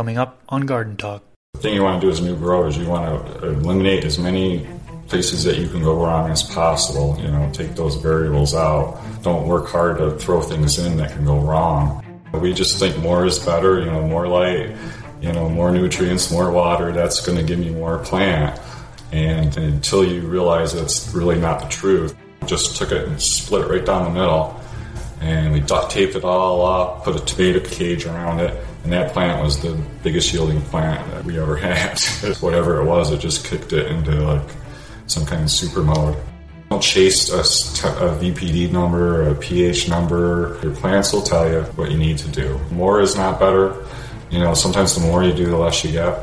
coming up on Garden Talk. The thing you want to do as a new grower is you want to eliminate as many places that you can go wrong as possible. You know, take those variables out. Don't work hard to throw things in that can go wrong. We just think more is better. You know, more light, you know, more nutrients, more water. That's going to give me more plant. And until you realize that's really not the truth, just took it and split it right down the middle. And we duct taped it all up, put a tomato cage around it, and that plant was the biggest yielding plant that we ever had. Whatever it was, it just kicked it into like some kind of super mode. Don't chase a, a VPD number, a pH number. Your plants will tell you what you need to do. More is not better. You know, sometimes the more you do, the less you get.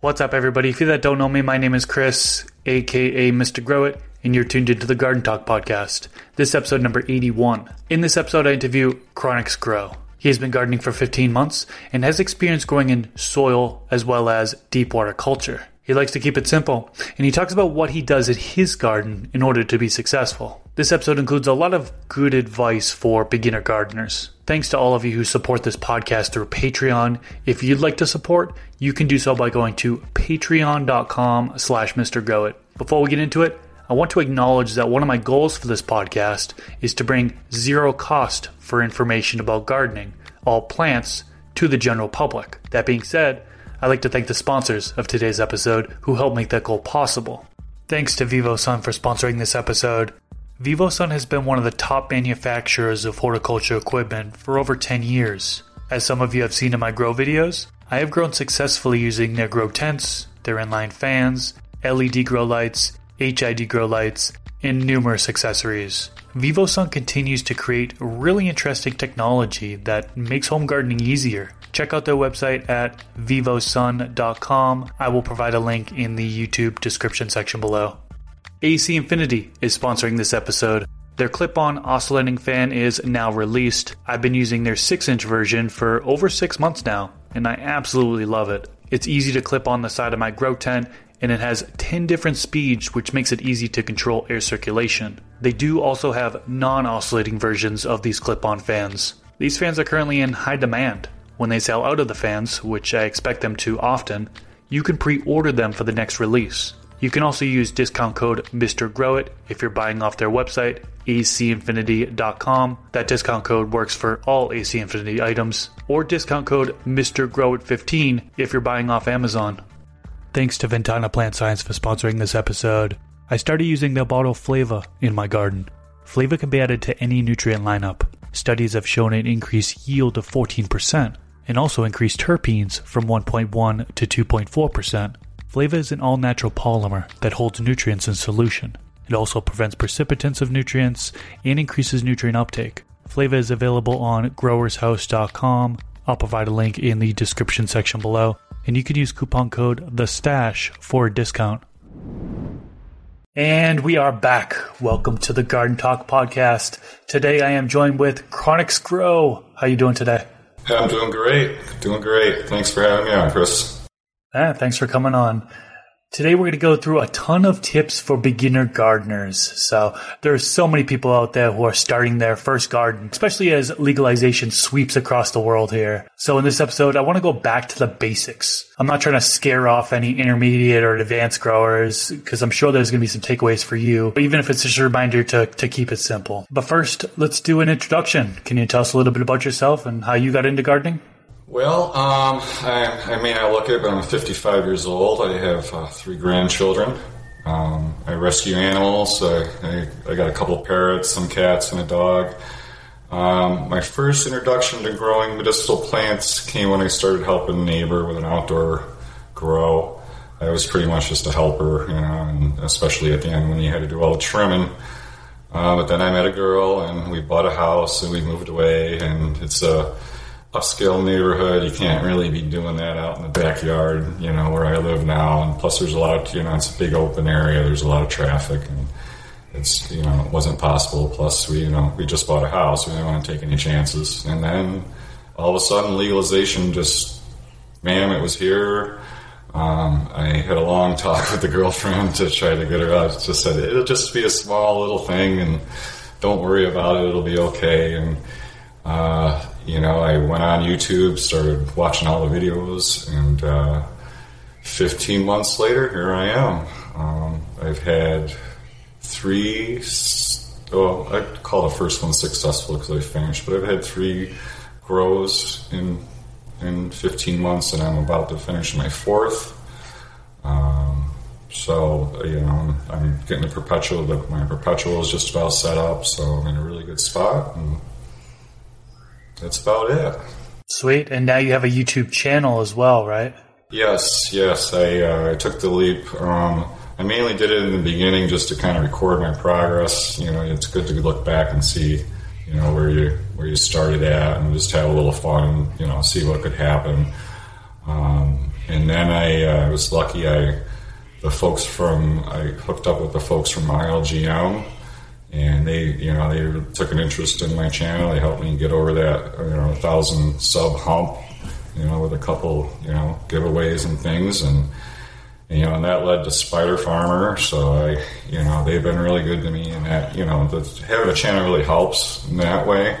What's up, everybody? If you that don't know me, my name is Chris, aka Mr. Grow It, and you're tuned into the Garden Talk podcast. This episode number 81. In this episode, I interview Chronix Grow. He has been gardening for 15 months and has experience growing in soil as well as deep water culture. He likes to keep it simple, and he talks about what he does at his garden in order to be successful. This episode includes a lot of good advice for beginner gardeners. Thanks to all of you who support this podcast through Patreon. If you'd like to support, you can do so by going to patreon.com slash Mr. mrgrowit. Before we get into it, I want to acknowledge that one of my goals for this podcast is to bring zero cost for information about gardening, all plants, to the general public. That being said, I'd like to thank the sponsors of today's episode who helped make that goal possible. Thanks to VivoSun for sponsoring this episode. VivoSun has been one of the top manufacturers of horticulture equipment for over 10 years. As some of you have seen in my grow videos, I have grown successfully using their grow tents, their inline fans, LED grow lights, HID grow lights, and numerous accessories. VivoSun continues to create really interesting technology that makes home gardening easier. Check out their website at vivosun.com. I will provide a link in the YouTube description section below. AC Infinity is sponsoring this episode. Their clip on oscillating fan is now released. I've been using their 6 inch version for over 6 months now, and I absolutely love it. It's easy to clip on the side of my grow tent, and it has 10 different speeds, which makes it easy to control air circulation. They do also have non oscillating versions of these clip on fans. These fans are currently in high demand. When they sell out of the fans, which I expect them to often, you can pre order them for the next release. You can also use discount code MrGrowit if you're buying off their website, acinfinity.com. That discount code works for all AC Infinity items, or discount code MrGrowit15 if you're buying off Amazon. Thanks to Ventana Plant Science for sponsoring this episode. I started using their bottle Flava in my garden. Flava can be added to any nutrient lineup. Studies have shown an increased yield of 14% and also increased terpenes from 1.1 to 2.4%. Flava is an all natural polymer that holds nutrients in solution. It also prevents precipitance of nutrients and increases nutrient uptake. Flava is available on growershouse.com. I'll provide a link in the description section below, and you can use coupon code the stash for a discount. And we are back. Welcome to the Garden Talk podcast. Today I am joined with Chronix Grow. How you doing today? I'm doing great. Doing great. Thanks for having me on, Chris. Ah, thanks for coming on. Today we're going to go through a ton of tips for beginner gardeners. So there's so many people out there who are starting their first garden, especially as legalization sweeps across the world here. So in this episode, I want to go back to the basics. I'm not trying to scare off any intermediate or advanced growers because I'm sure there's going to be some takeaways for you, even if it's just a reminder to, to keep it simple. But first, let's do an introduction. Can you tell us a little bit about yourself and how you got into gardening? Well, um, I, I, may not look it, but I'm 55 years old. I have uh, three grandchildren. Um, I rescue animals. I, I, I, got a couple of parrots, some cats, and a dog. Um, my first introduction to growing medicinal plants came when I started helping a neighbor with an outdoor grow. I was pretty much just a helper, you know, and especially at the end when you had to do all the trimming. Uh, but then I met a girl, and we bought a house, and we moved away, and it's a upscale neighborhood. You can't really be doing that out in the backyard, you know, where I live now. And plus, there's a lot of, you know, it's a big open area. There's a lot of traffic, and it's, you know, it wasn't possible. Plus, we, you know, we just bought a house. We didn't want to take any chances. And then all of a sudden, legalization just, man, it was here. Um, I had a long talk with the girlfriend to try to get her out. Just said it'll just be a small little thing, and don't worry about it; it'll be okay. And uh, you know, I went on YouTube, started watching all the videos, and uh, 15 months later, here I am. Um, I've had three. Well, I call the first one successful because I finished, but I've had three grows in in 15 months, and I'm about to finish my fourth. Um, so you know, I'm, I'm, getting a perpetual, but my perpetual is just about set up, so I'm in a really good spot, and that's about it. Sweet, and now you have a YouTube channel as well, right? Yes, yes. I, uh, I took the leap. Um, I mainly did it in the beginning just to kind of record my progress. You know, it's good to look back and see, you know, where you where you started at, and just have a little fun. You know, see what could happen. Um, and then I uh, was lucky. I the folks from I hooked up with the folks from ILGM, and they you know they took an interest in my channel. They helped me get over that you know thousand sub hump you know, with a couple, you know, giveaways and things, and you know, and that led to Spider Farmer. So I, you know, they've been really good to me, and that, you know, the, having a channel really helps in that way.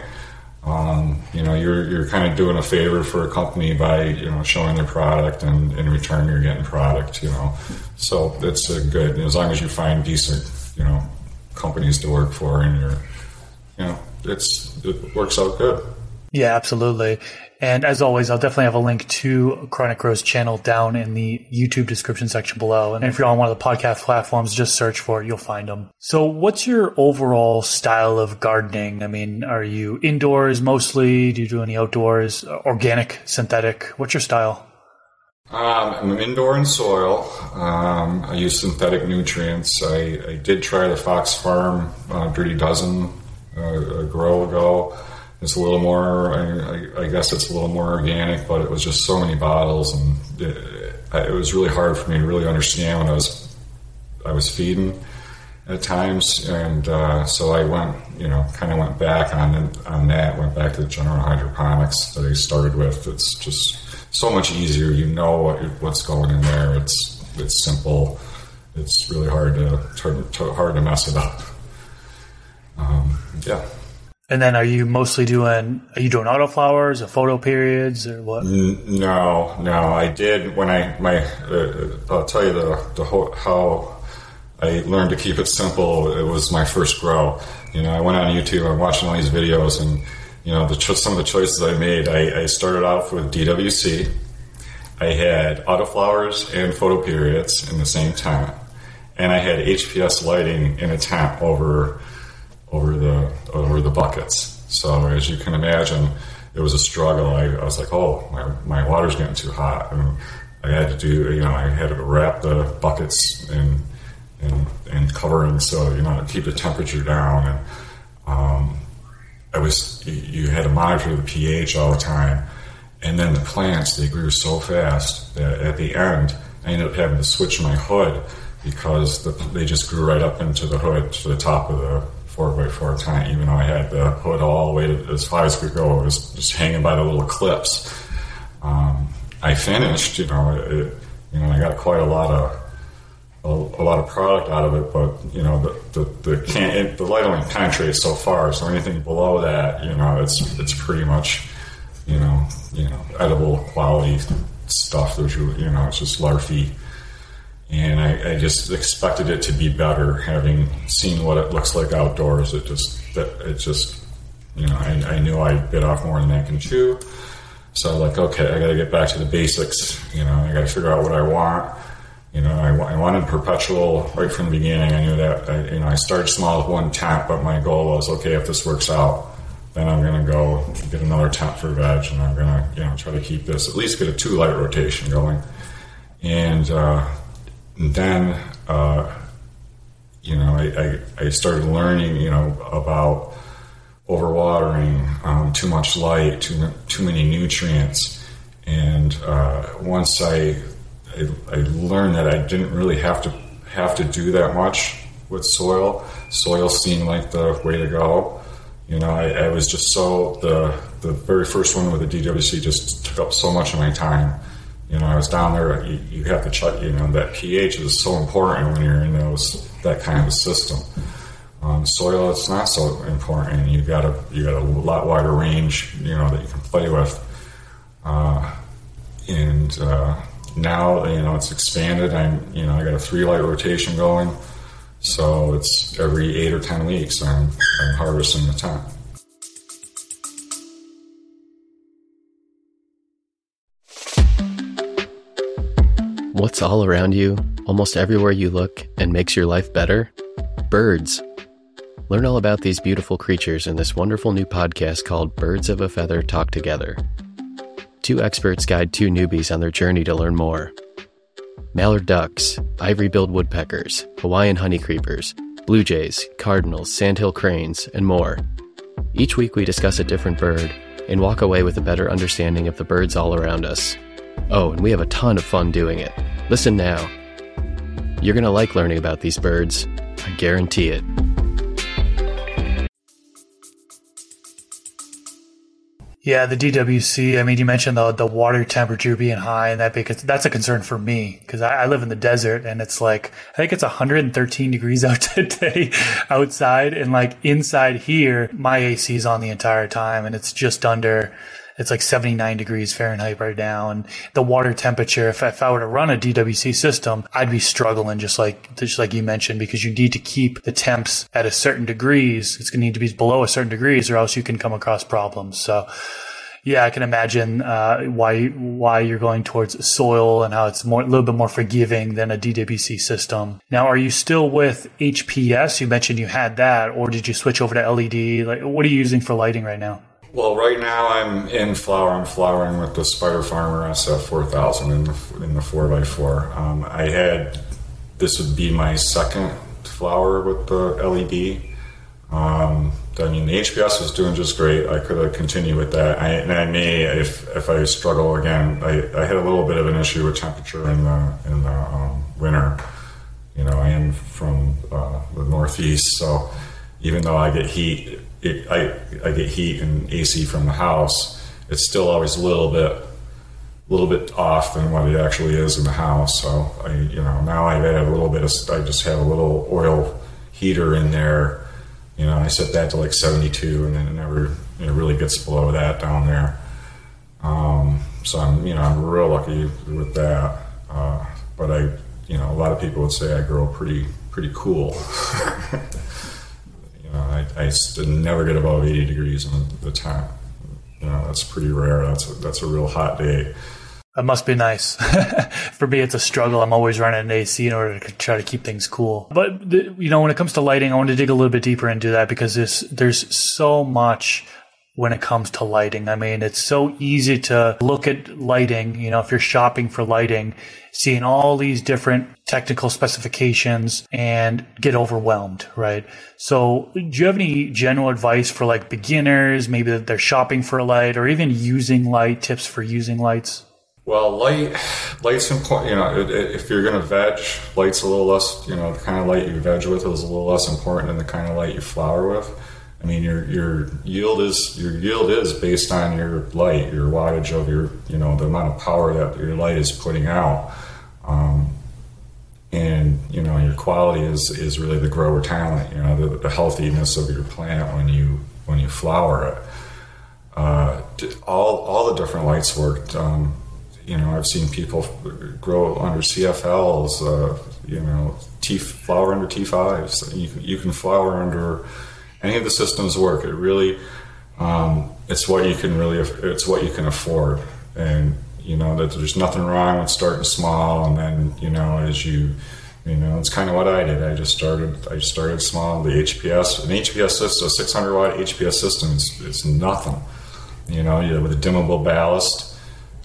Um, you know, you're you're kind of doing a favor for a company by you know showing their product, and in return you're getting product. You know, so it's a good as long as you find decent, you know, companies to work for, and you're, you know, it's it works out good. Yeah, absolutely. And as always, I'll definitely have a link to Chronic Grow's channel down in the YouTube description section below. And if you're on one of the podcast platforms, just search for it. You'll find them. So what's your overall style of gardening? I mean, are you indoors mostly? Do you do any outdoors? Organic, synthetic? What's your style? Um, I'm indoor in soil. Um, I use synthetic nutrients. I, I, did try the Fox Farm uh, Dirty Dozen uh, a grow ago. It's a little more, I, I, guess it's a little more organic, but it was just so many bottles, and it, it was really hard for me to really understand when I was I was feeding at times, and uh, so I went, you know, kind of went back on on that. Went back to the general hydroponics that I started with. It's just so much easier. You know what, what's going in there. It's it's simple. It's really hard to, to hard to mess it up. Um, yeah. And then are you mostly doing, are you doing autoflowers or photo periods or what? No, no. I did when I, my, uh, I'll tell you the, the whole, how I learned to keep it simple. It was my first grow. You know, I went on YouTube, I'm watching all these videos and, you know, the, some of the choices I made, I, I started off with DWC. I had autoflowers and photo periods in the same tent. And I had HPS lighting in a tent over over the over the buckets. So as you can imagine, it was a struggle. I, I was like, oh, my, my water's getting too hot, and I had to do you know I had to wrap the buckets in and, in covering so you know keep the temperature down, and um, I was you had to monitor the pH all the time. And then the plants, they grew so fast that at the end, I ended up having to switch my hood because the, they just grew right up into the hood to the top of the four by four tent, even though I had the hood all the way to, as far as could go. It was just hanging by the little clips. Um, I finished, you know, it, you know, I got quite a lot of a, a, lot of product out of it, but you know, the the the, can, the light only penetrates so far. So anything below that, you know, it's it's pretty much, you know, you know, edible quality stuff. There's you know, it's just larfy and I, I, just expected it to be better, having seen what it looks like outdoors. It just that it just you know I, I knew I bit off more than I can chew. So like, okay, I got to get back to the basics. You know, I got to figure out what I want. You know, I, I, wanted perpetual right from the beginning. I knew that. I, you know, I started small with one tap, but my goal was okay. If this works out, then I'm going to go get another tap for veg, and I'm going to you know try to keep this at least get a two light rotation going. And uh, then, uh, you know, I, I, I, started learning, you know, about overwatering, um, too much light, too, too many nutrients. And uh, once I, I, I learned that I didn't really have to have to do that much with soil, soil seemed like the way to go. You know, I, I was just so the the very first one with the DWC just took up so much of my time you know, I was down there. You, you have to check. You know, that pH is so important when you're in those that kind of a system. On soil, it's not so important. You got a you got a lot wider range, you know, that you can play with. Uh, and uh, now, you know, it's expanded. I'm, you know, I got a three light rotation going, so it's every eight or ten weeks I'm, I'm harvesting the tent. What's all around you, almost everywhere you look, and makes your life better? Birds. Learn all about these beautiful creatures in this wonderful new podcast called Birds of a Feather Talk Together. Two experts guide two newbies on their journey to learn more. Mallard ducks, ivory billed woodpeckers, Hawaiian honeycreepers, blue jays, cardinals, sandhill cranes, and more. Each week we discuss a different bird and walk away with a better understanding of the birds all around us. Oh, and we have a ton of fun doing it. Listen now. You're going to like learning about these birds. I guarantee it. Yeah, the DWC. I mean, you mentioned the the water temperature being high, and that because that's a concern for me because I, I, live in the desert, and it's like I think it's 113 degrees out today outside, and like inside here, my AC is on the entire time, and it's just under it's like 79 degrees Fahrenheit right now. And the water temperature, if, if I were to run a DWC system, I'd be struggling just like, just like you mentioned, because you need to keep the temps at a certain degrees. It's going to need to be below a certain degrees or else you can come across problems. So, yeah, I can imagine uh, why why you're going towards soil and how it's more a little bit more forgiving than a DWC system. Now, are you still with HPS? You mentioned you had that, or did you switch over to LED? Like, what are you using for lighting right now? Well, right now I'm in flower. I'm flowering with the Spider Farmer SF4000 in the in the four x four. Um, I had this would be my second flower with the LED. Um, I mean, the HPS was doing just great. I could have continued with that. I, and I may, if if I struggle again, I, I had a little bit of an issue with temperature in the in the um, winter. You know, I am from uh, the Northeast, so even though I get heat I, I get heat and AC from the house, it's still always a little bit, little bit off than what it actually is in the house. So I, you know, now I have added a little bit of, I just have a little oil heater in there. You know, I set that to like 72, and then it never, it really gets below that down there. Um, so I'm, you know, I'm real lucky with that. Uh, but I, you know, a lot of people would say I grow pretty, pretty cool. I, I never get above 80 degrees in the, tent. You know, that's pretty rare. That's a, that's a real hot day. That must be nice. For me, it's a struggle. I'm always running an AC in order to try to keep things cool. But you know, when it comes to lighting, I want to dig a little bit deeper into that because there's so much when it comes to lighting. I mean, it's so easy to look at lighting. You know, if you're shopping for lighting, seeing all these different technical specifications and get overwhelmed, right? So, do you have any general advice for like beginners, maybe that they're shopping for a light or even using light tips for using lights? Well, light, light's important. You know, if you're going to veg, light's a little less. You know, the kind of light you veg with is a little less important than the kind of light you flower with. I mean, your your yield is your yield is based on your light, your wattage of your, you know, the amount of power that your light is putting out. Um, and you know your quality is is really the grower talent. You know the, the healthiness of your plant when you when you flower it. Uh, all all the different lights worked. Um, you know I've seen people grow under CFLs. Uh, you know T flower under T5s. You can, you can flower under any of the systems work. It really um, it's what you can really it's what you can afford. And you know that there's nothing wrong with starting small and then you know as you you know it's kind of what i did. I just started i started small. The hps an hps system a 600 watt hps system is, nothing. You know you, with a dimmable ballast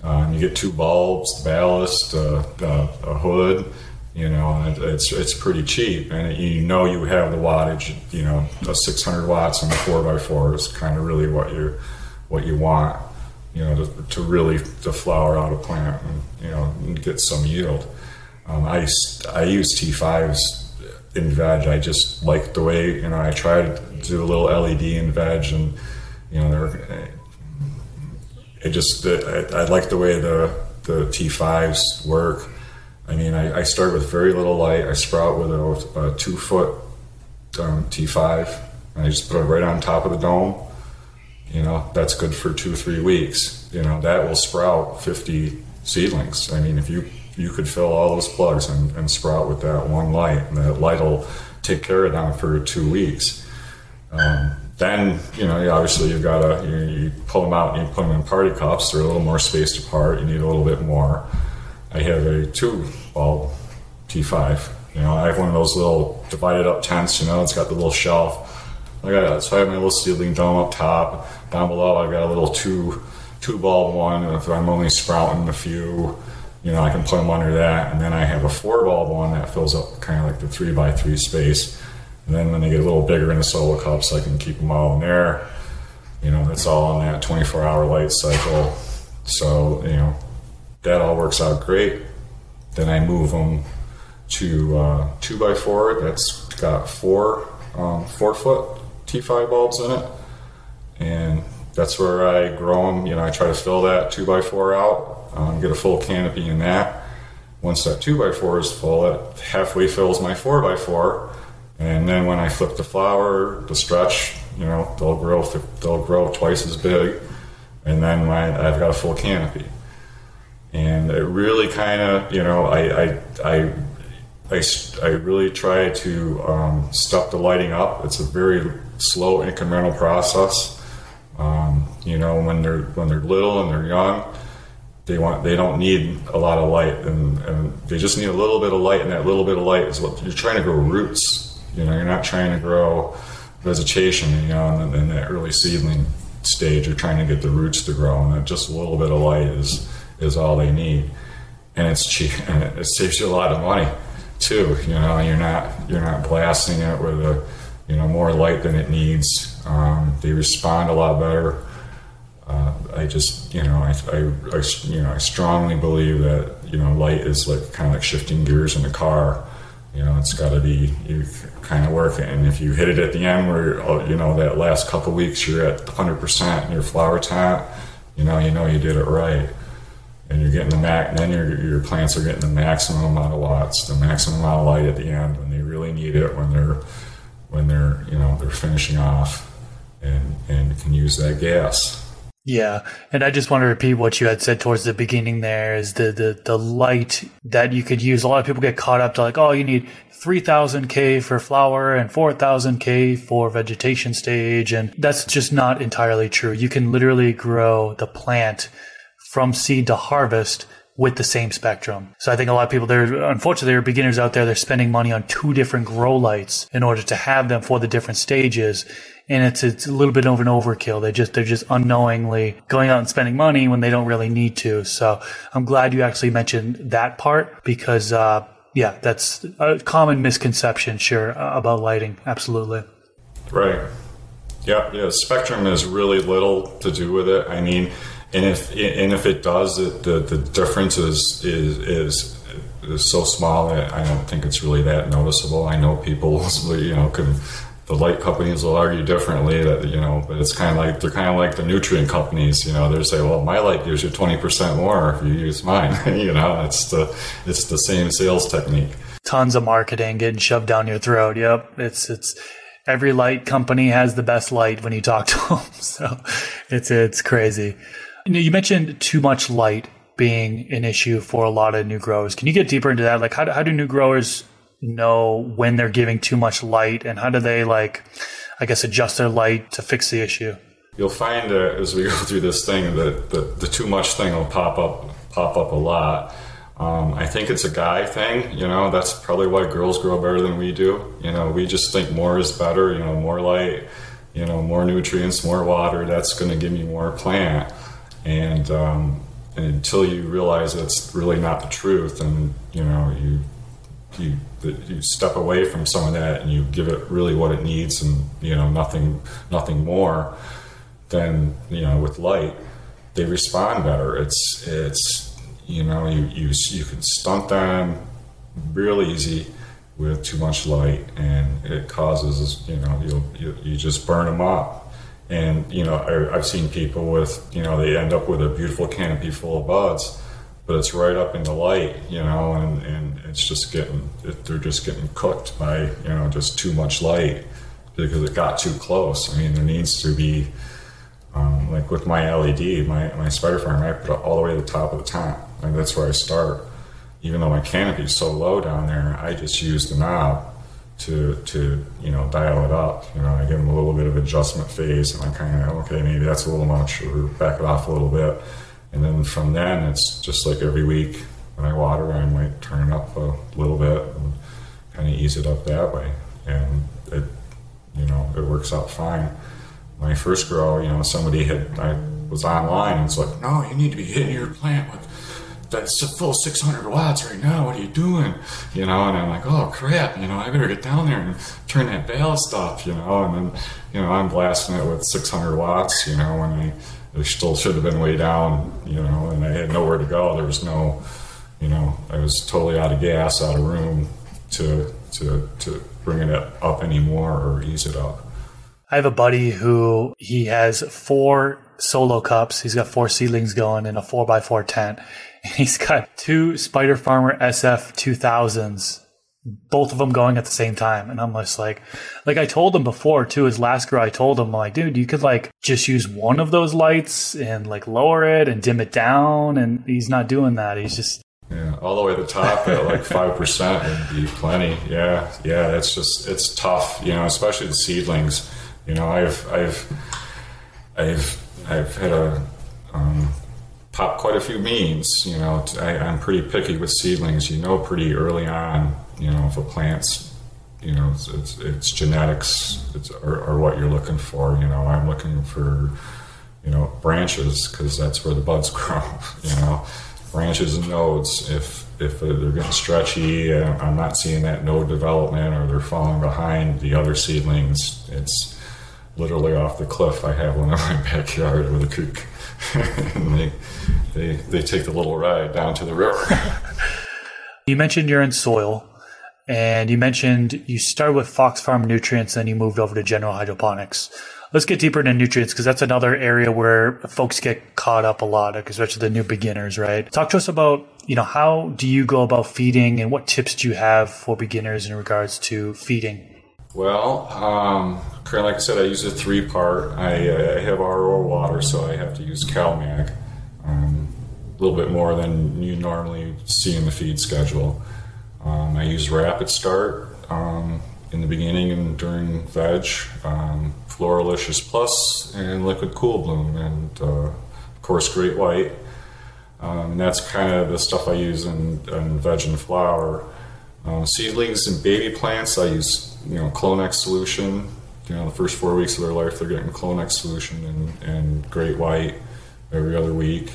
um, you get two bulbs the ballast uh, uh, a hood you know it, it's it's pretty cheap and it, you know you have the wattage you know a 600 watts on the 4x4 is kind of really what you what you want you know, to, to really to flower out a plant and you know and get some yield. Um, I I use T5s in veg. I just like the way you know I tried to do a little LED in veg, and you know they're, It just I, I like the way the the T5s work. I mean, I, I start with very little light. I sprout with a, a two foot um, T5. And I just put it right on top of the dome. You know, that's good for two, three weeks. You know, that will sprout 50 seedlings. I mean, if you you could fill all those plugs and, and sprout with that one light, and that light will take care of them for two weeks. Um, then you know, obviously you've got to you, you, pull them out and you put them in party cups. They're a little more spaced apart. You need a little bit more. I have a two bulb T5. You know, I have one of those little divided up tents. You know, it's got the little shelf. I got so I have my little seedling dome up top. Down below, I've got a little two two bulb one. If I'm only sprouting a few, you know, I can put them under that. And then I have a four bulb one that fills up kind of like the three by three space. And then when they get a little bigger in the solo cups, I can keep them all in there. You know, that's all on that 24 hour light cycle. So, you know, that all works out great. Then I move them to uh, two by four. That's got four um, four foot T5 bulbs in it, and that's where I grow them. You know, I try to fill that two by four out, um, get a full canopy in that. Once that two by four is full, that halfway fills my four by four, and then when I flip the flower, the stretch, you know, they'll grow they'll grow twice as big, and then I've got a full canopy. And it really kind of, you know, I, I, I I, I really try to um, step the lighting up. It's a very slow incremental process. Um, you know, when they're when they're little and they're young, they want they don't need a lot of light, and, and they just need a little bit of light. And that little bit of light is what you're trying to grow roots. You know, you're not trying to grow vegetation. You know, in, in that early seedling stage, you're trying to get the roots to grow, and that just a little bit of light is is all they need, and it's cheap and it, saves you a lot of money too. You know, you're not you're not blasting it with a you know more light than it needs. Um, they respond a lot better. Uh, I just you know I, I, I, you know I strongly believe that you know light is like kind of like shifting gears in a car. You know, it's got to be you kind of work it, and if you hit it at the end where oh, you know that last couple weeks you're at 100 percent in your flower tent, you know you know you did it right and you're getting the max, then your, your plants are getting the maximum amount of watts, the maximum amount of light at the end when they really need it, when they're when they're you know they're finishing off, and and can use that gas. Yeah, and I just want to repeat what you had said towards the beginning. There is the the the light that you could use. A lot of people get caught up to like, oh, you need 3000 K for flower and 4000 K for vegetation stage. And that's just not entirely true. You can literally grow the plant from seed to harvest with the same spectrum. So I think a lot of people there, unfortunately, there are beginners out there. They're spending money on two different grow lights in order to have them for the different stages, and it's it's a little bit of an overkill. They just they're just unknowingly going out and spending money when they don't really need to. So I'm glad you actually mentioned that part because uh, yeah, that's a common misconception, sure, about lighting. Absolutely. Right. Yeah. Yeah. Spectrum has really little to do with it. I mean and if and if it does, it, the the difference is is is is so small that I don't think it's really that noticeable. I know people, you know, can the light companies will argue differently that you know, but it's kind of like they're kind of like the nutrient companies. You know, they say, well, my light gives you twenty percent more if you use mine. you know, it's the it's the same sales technique. Tons of marketing getting shoved down your throat. Yep, it's it's every light company has the best light when you talk to them. So it's it's crazy. You mentioned too much light being an issue for a lot of new growers. Can you get deeper into that? Like, how do, how do new growers know when they're giving too much light, and how do they like, I guess, adjust their light to fix the issue? You'll find uh, as we go through this thing that the, the too much thing will pop up pop up a lot. Um, I think it's a guy thing. You know, that's probably why girls grow better than we do. You know, we just think more is better. You know, more light. You know, more nutrients, more water. That's going to give me more plant and, um, until you realize that's really not the truth, and you know you you you step away from some of that and you give it really what it needs, and you know nothing nothing more. Then you know with light, they respond better. It's it's you know you you you can stunt them real easy with too much light, and it causes you know you, you just burn them up and you know I, have seen people with you know they end up with a beautiful canopy full of buds but it's right up in the light, you know, and, and it's just getting, they're just getting cooked by, you know, just too much light because it got too close. I mean, there needs to be, um, like with my LED, my, my spider farm, I put it all the way to the top of the tent. And that's where I start. Even though my canopy is so low down there, I just use the knob to, to you know, dial it up. You know, I give them a little bit of adjustment phase and I kind of, okay, maybe that's a little much or back it off a little bit and then from then, it's just like every week when I water, I might turn it up a little bit and kind of ease it up that way. And it, you know, it works out fine. I first grow, you know, somebody had, I was online and it's like, no, you need to be hitting your plant with that's a full 600 watts right now. What are you doing? You know, and I'm like, oh crap, you know, I better get down there and turn that ballast off, you know, and then, you know, I'm blasting it with 600 watts, you know, when I, they still should have been way down, you know, and I had nowhere to go. There was no, you know, I was totally out of gas, out of room to to to bring it up anymore or ease it up. I have a buddy who he has four solo cups. He's got four seedlings going in a four by four tent. He's got two Spider Farmer SF 2000s both of them going at the same time. And I'm just like, like I told him before too, his last girl, I told him like, dude, you could like just use one of those lights and like lower it and dim it down. And he's not doing that. He's just. Yeah, all the way to the top at like 5% would be plenty. Yeah, yeah, it's just, it's tough, you know, especially the seedlings. You know, I've, I've, I've, I've had a, um, pop quite a few beans. You know, I, am pretty picky with seedlings. You know, pretty early on you know, if a plant's, you know, it's, it's, it's genetics it's, are, are, what you're looking for. You know, I'm looking for, you know, branches because that's where the buds grow. You know, branches and nodes. If if they're getting stretchy, I'm not seeing that node development, or they're falling behind the other seedlings. It's literally off the cliff. I have one in my backyard with a and they, they take the little ride down to the river. You mentioned you're in soil. And you mentioned you started with Fox Farm nutrients, and then you moved over to general hydroponics. Let's get deeper into nutrients because that's another area where folks get caught up a lot, especially the new beginners, right? Talk to us about, you know, how do you go about feeding and what tips do you have for beginners in regards to feeding? Well, um, like I said, I use a three part. I, I have RO water, so I have to use CalMag um, a little bit more than you normally see in the feed schedule. Um, I use Rapid Start um, in the beginning and during veg, um, Floralicious Plus, and Liquid KoolBloom, and uh, of course Great White. Um, and that's kind of the stuff I use in, in veg and flower. Um, seedlings and baby plants, I use you know Clonex solution. You know, the first four weeks of their life, they're getting Clonex solution and, and Great White every other week.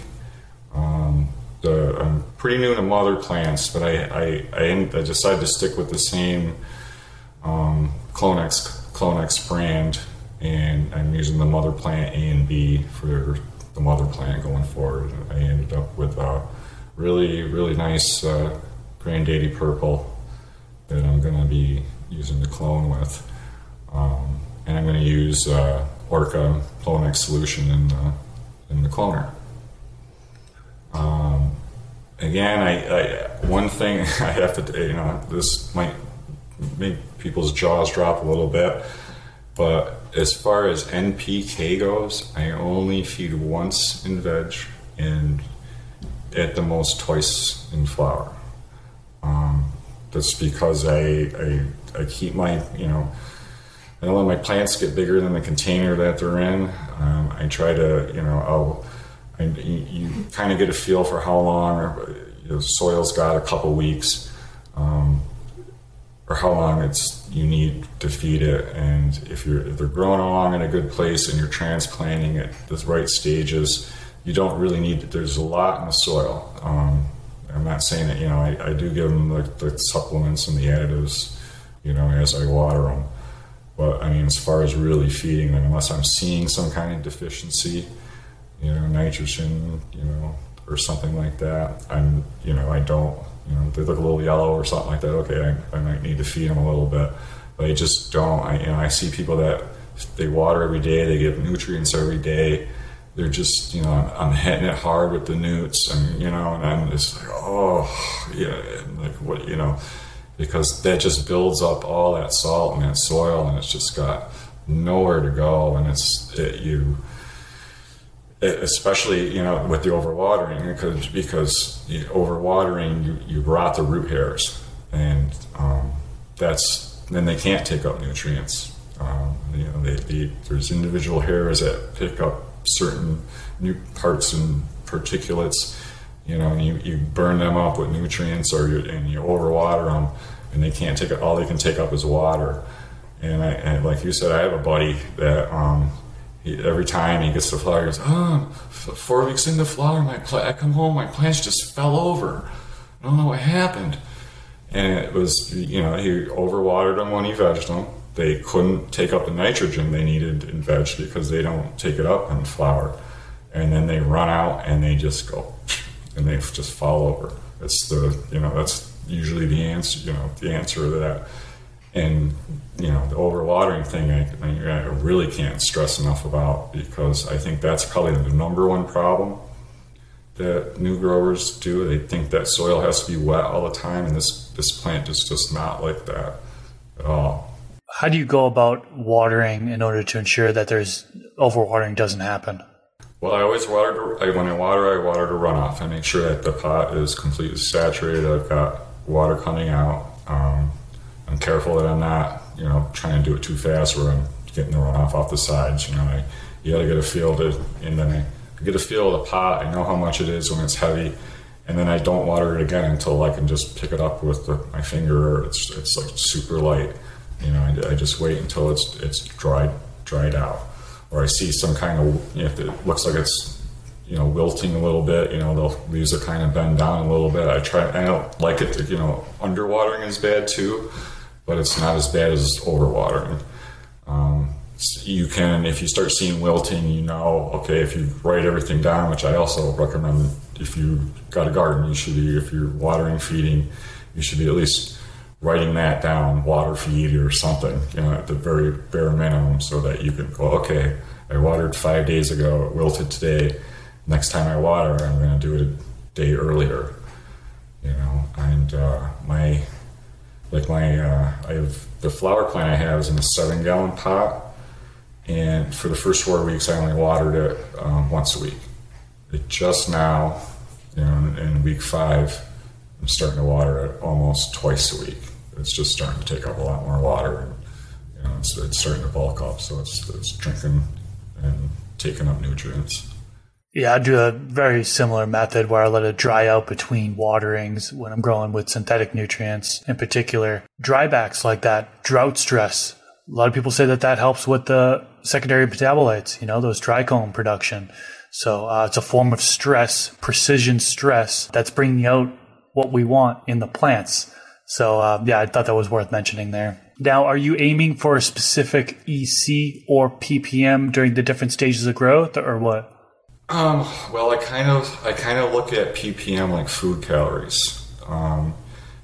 Um, the I'm pretty new to mother plants, but I I, I, I decided to stick with the same um, Clonex Clonex brand, and I'm using the mother plant A and B for the mother plant going forward. I ended up with a really really nice uh, Grandaddy purple that I'm going to be using the clone with, um, and I'm going to use uh, Orca Clonex solution in the in the cloner. Um, again, I, I, one thing I have to you know this might make people's jaws drop a little bit, but as far as NPK goes, I only feed once in veg and at the most twice in flower. Um, that's because I, I I keep my you know. I don't let my plants get bigger than the container that they're in. Um, I try to, you know, I'll and you, you kind of get a feel for how long or, you know, soil's got a couple weeks um, or how long it's you need to feed it. And if you're if they're growing along in a good place and you're transplanting at the right stages you don't really need there's a lot in the soil. Um, i'm not saying that you know i, I do give them the, the supplements and the additives you know as i water them but i mean as far as really feeding them unless i'm seeing some kind of deficiency you know, nitrogen, you know, or something like that. I'm, you know, I don't, you know, they look a little yellow or something like that. Okay, I, I might need to feed them a little bit, but I just don't. I, you know, I see people that they water every day, they give nutrients every day, they're just you know I'm, I'm hitting it hard with the newts and you know and I'm just like oh yeah like what you know because that just builds up all that salt in that soil and it's just got nowhere to go and it's it, you it, especially you know with the overwatering because because you, overwatering you, you rot the root hairs and um, that's then they can't take up nutrients. Um, you know they, they, there's individual hairs that pick up certain new parts and particulates. You know and you, you burn them up with nutrients or you, and you overwater them and they can't take it all they can take up is water and, I, and like you said, I have a buddy that um, he, every time he gets the flower, he goes, "Oh, four weeks into flower, my pla- I come home, my plants just fell over. I don't know what happened." And it was, you know, he overwatered them when he vegged them. They couldn't take up the nitrogen they needed in veg because they don't take it up in flower. And then they run out and they just go, and they just fall over. It's the, you know, that's usually the answer, you know, the answer to that and you know the overwatering thing I, I, really can't stress enough about because I think that's probably the number one problem that new growers do. They think that soil has to be wet all the time, and this this plant is just not like that at all. How do you go about watering in order to ensure that there's overwatering doesn't happen? Well, I always water. To, I, when I water, I water to runoff. I make sure that the pot is completely saturated. I've got water coming out. Um, I'm careful that I'm not, you know, trying to do it too fast where I'm getting the runoff off the sides. You know, I, you got to get a feel to, and then I get a feel of the pot. I know how much it is when it's heavy, and then I don't water it again until I can just pick it up with the, my finger. It's it's like super light. You know, I, I, just wait until it's it's dried dried out, or I see some kind of you know, if it looks like it's you know wilting a little bit. You know, the leaves are kind of bend down a little bit. I try. I don't like it. To, you know, underwatering is bad too but it's not as bad as overwatering. Um, you can, if you start seeing wilting, you know, okay, if you write everything down, which I also recommend if you got a garden, you should be, if you're watering, feeding, you should be at least writing that down, water feed or something, you know, at the very bare minimum, so that you can go, okay, I watered five days ago, it wilted today. Next time I water, I'm going to do it a day earlier, you know. And uh, my like my uh, I have the flower plant I have is in a seven gallon pot, and for the first four weeks I only watered it um, once a week. It just now, you know, in, week five, I'm starting to water it almost twice a week. It's just starting to take up a lot more water, and you know, it's, it's starting to bulk up, so it's, it's drinking and taking up nutrients. Yeah, I do a very similar method where I let it dry out between waterings when I'm growing with synthetic nutrients. In particular, drybacks like that, drought stress. A lot of people say that that helps with the secondary metabolites, you know, those trichome production. So uh, it's a form of stress, precision stress that's bringing out what we want in the plants. So uh, yeah, I thought that was worth mentioning there. Now, are you aiming for a specific EC or ppm during the different stages of growth, or what? Um, well, I kind of I kind of look at ppm like food calories. Um,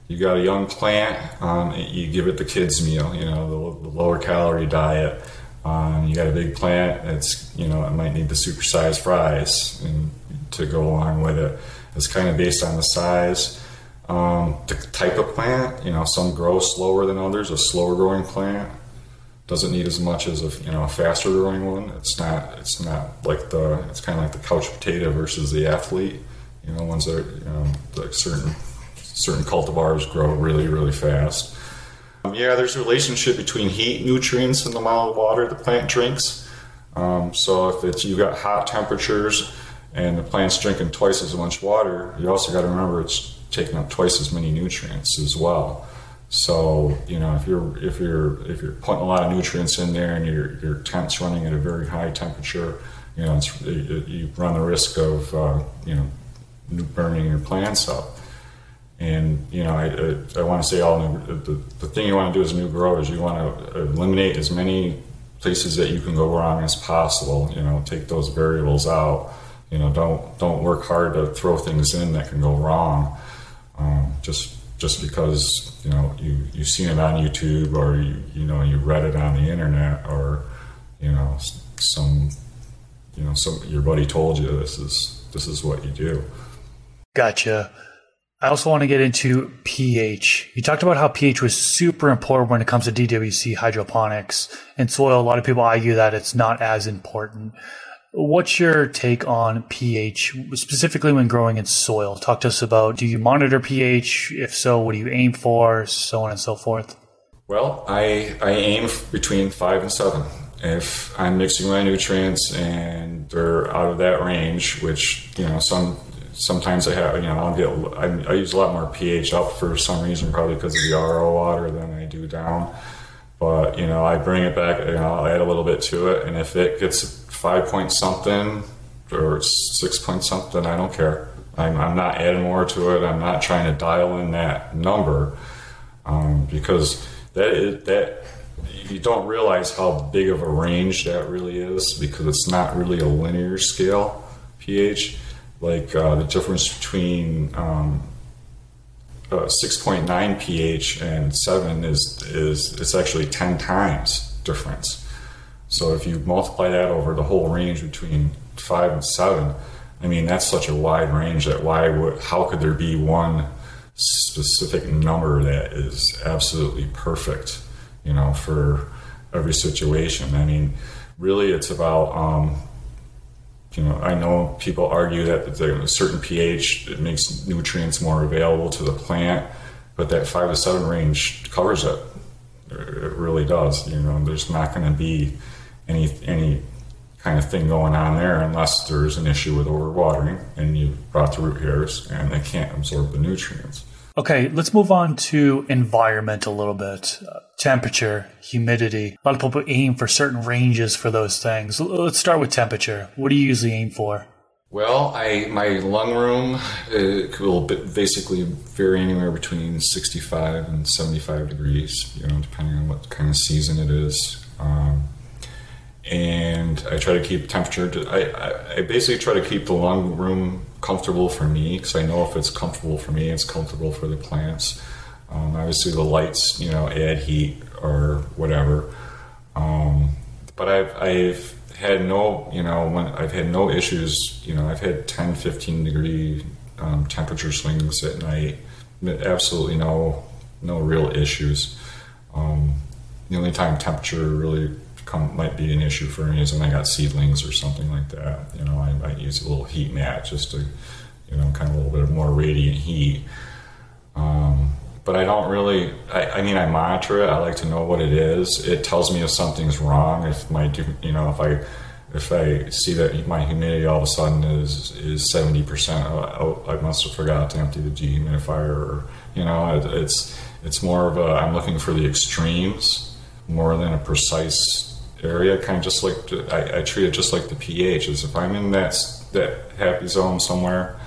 you got a young plant, um, you give it the kids meal, you know, the, the lower calorie diet. Um, you got a big plant, it's you know it might need the supersized fries and, to go along with it. It's kind of based on the size, um, the type of plant. You know, some grow slower than others. A slower growing plant doesn't need as much as a you know a faster growing one. It's not it's not like the it's kind of like the couch potato versus the athlete. You know, ones that are, you know like certain certain cultivars grow really really fast. Um, yeah, there's a relationship between heat, nutrients, and the amount of water the plant drinks. Um, so if it's you got hot temperatures and the plant's drinking twice as much water, you also got to remember it's taking up twice as many nutrients as well. So you know if you're if you're if you're putting a lot of nutrients in there and your your tent's running at a very high temperature, you know it, you run the risk of uh, you know burning your plants up. And you know I I, I want to say all new, the the thing you want to do as a new grower is you want to eliminate as many places that you can go wrong as possible. You know take those variables out. You know don't don't work hard to throw things in that can go wrong. Um, just just because you know you you've seen it on YouTube or you you know you read it on the internet or you know some you know, some your buddy told you this is this is what you do. Gotcha. I also want to get into pH. You talked about how pH was super important when it comes to DWC hydroponics and soil. A lot of people argue that it's not as important. What's your take on pH, specifically when growing in soil? Talk to us about do you monitor pH? If so, what do you aim for? So on and so forth. Well, I, I aim between five and seven. If I'm mixing my nutrients and they're out of that range, which, you know, some sometimes I have, you know, I'll get, I, I, use a lot more pH up for some reason, probably because of the RO water than I do down. But, you know, I bring it back, you know, I'll add a little bit to it. And if it gets five point something or six point something, I don't care. I'm, I'm not adding more to it. I'm not trying to dial in that number um, because that is, that you don't realize how big of a range that really is because it's not really a linear scale pH like uh, the difference between um, uh, 6.9 pH and 7 is is it's actually 10 times difference. So if you multiply that over the whole range between 5 and 7, I mean that's such a wide range that why would how could there be one specific number that is absolutely perfect, you know, for every situation? I mean, really it's about um, you know, I know people argue that a certain pH it makes nutrients more available to the plant, but that five to seven range covers it. It really does. You know, there's not going to be any any kind of thing going on there unless there's an issue with overwatering and you brought the root hairs and they can't absorb the nutrients. Okay, let's move on to environment a little bit. Uh, temperature, humidity. A lot of people aim for certain ranges for those things. Let's start with temperature. What do you usually aim for? Well, I my lung room uh, will basically vary anywhere between 65 and 75 degrees, you know, depending on what kind of season it is. Um, and I try to keep temperature. To, I, I, basically try to keep the lung room comfortable for me because I know if it's comfortable for me, it's comfortable for the plants. Um, obviously, the lights, you know, add heat or whatever. Um, but I've, I've had no, you know, when I've had no issues. You know, I've had 10, 15 degree um, temperature swings at night. Absolutely no, no real issues. Um, the only time temperature really come, might be an issue for me is when I got seedlings or something like that. You know, I might use a little heat mat just to, you know, kind of a little bit of more radiant heat. Um, but I don't really. I, I, mean, I monitor it. I like to know what it is. It tells me if something's wrong. If my, you know, if I if I see that my humidity all of a sudden is is seventy percent, I must have forgot to empty the dehumidifier. Or you know, it, it's it's more of a. I'm looking for the extremes more than a precise area, kind of just like I, I, treat it just like the pH. Is if I'm in that that happy zone somewhere,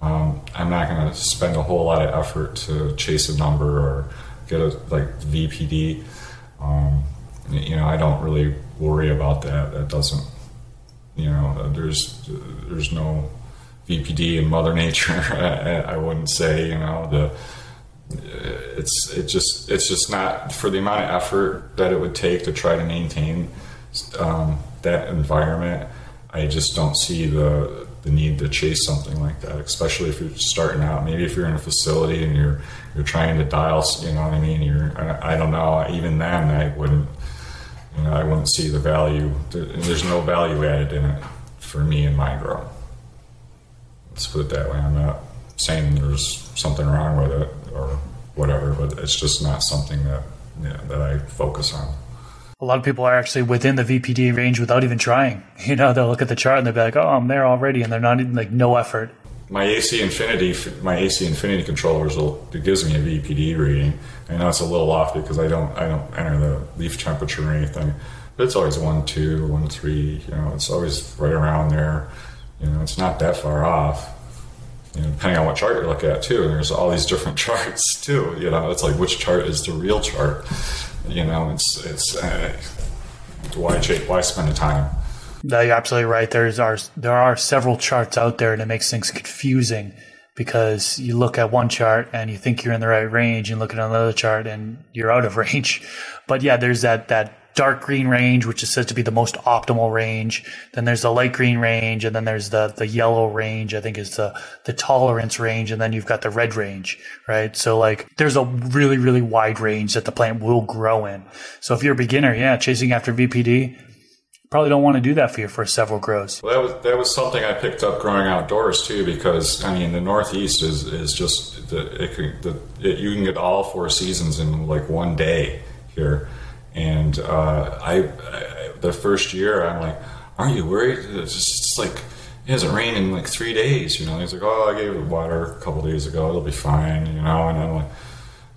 um, I'm not going to spend a whole lot of effort to chase a number or get a like VPD. Um, you know, I don't really worry about that. That doesn't, you know, there's there's no VPD in Mother Nature. I, I wouldn't say, you know, the it's it just it's just not for the amount of effort that it would take to try to maintain um, that environment. I just don't see the the need to chase something like that, especially if you're starting out. Maybe if you're in a facility and you're you're trying to dial, you know what I mean. You're I, I don't know. Even then, I wouldn't you know I wouldn't see the value. There's no value added in it for me in my grow. Let's put it that way. I'm not saying there's something wrong with it or whatever, but it's just not something that that I focus on. A lot of people are actually within the VPD range without even trying. You know, they'll look at the chart and they'll be like, "Oh, I'm there already," and they're not even like no effort. My AC Infinity, my AC Infinity controllers will it gives me a VPD reading. I know it's a little off because I don't I don't enter the leaf temperature or anything, but it's always one two, one three. You know, it's always right around there. You know, it's not that far off you know, depending on what chart you look at too. There's all these different charts too. You know, it's like which chart is the real chart. You know, it's it's uh, why why spend the time? No, you're absolutely right. There's are there are several charts out there, and it makes things confusing because you look at one chart and you think you're in the right range, and look at another chart and you're out of range. But yeah, there's that that dark green range, which is said to be the most optimal range. Then there's the light green range, and then there's the the yellow range. I think is the the tolerance range, and then you've got the red range, right? So like there's a really really wide range that the plant will grow in. So if you're a beginner, yeah, chasing after VPD, probably don't want to do that for your first several grows. Well, that was that was something I picked up growing outdoors too, because I mean the Northeast is is just the, it the it, you can get all four seasons in like one day here, and uh, I, I, the first year I'm like, aren't you worried? It's just it's like it hasn't rained in like three days, you know. He's like, oh, I gave it water a couple days ago, it'll be fine, you know, and I'm like.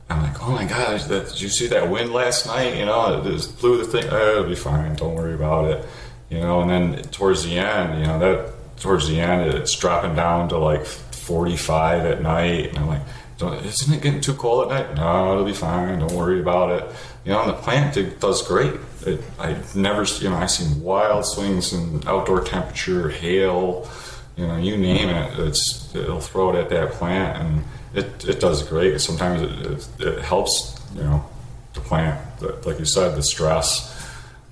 I'm like, oh my gosh, that, did you see that wind last night? You know, it just blew the thing. Oh, it'll be fine. Don't worry about it. You know, and then towards the end, you know, that towards the end, it's dropping down to like 45 at night. And I'm like, isn't it getting too cold at night? No, it'll be fine. Don't worry about it. You know, and the plant it does great. It, I never, you know, I've seen wild swings in outdoor temperature, hail, you know, you name it. It's it'll throw it at that plant, and it, it does great. Sometimes it, it, it helps, you know, the plant. Like you said, the stress.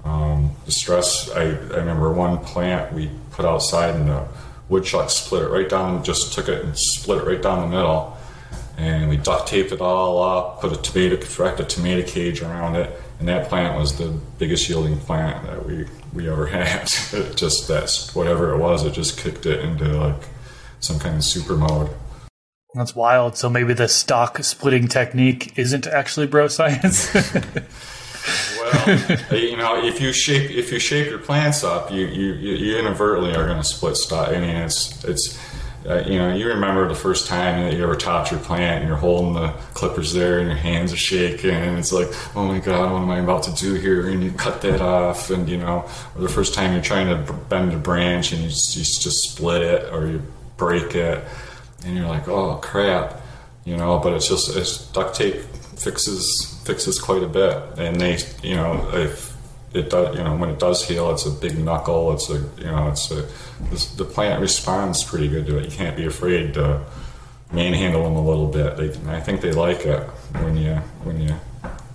Um, the stress. I, I remember one plant we put outside, and the woodchuck split it right down. Just took it and split it right down the middle, and we duct taped it all up. Put a tomato, wrapped a tomato cage around it, and that plant was the biggest yielding plant that we we ever had. it just that's whatever it was. It just kicked it into like some kind of super mode. That's wild. So maybe the stock splitting technique isn't actually bro science. well, you know, if you shape if you shape your plants up, you you, you inadvertently are going to split stock. I mean, it's it's uh, you know, you remember the first time that you ever topped your plant and you're holding the clippers there and your hands are shaking and it's like, oh my God, what am I about to do here? And you cut that off and, you know, or the first time you're trying to bend a branch and you just, you just split it or you break it and you're like, oh crap, you know. But it's just it's duct tape fixes fixes quite a bit, and they, you know, if it does, you know, when it does heal, it's a big knuckle. It's a, you know, it's a the plant responds pretty good to it. You can't be afraid to manhandle them a little bit. They, I think they like it when you when you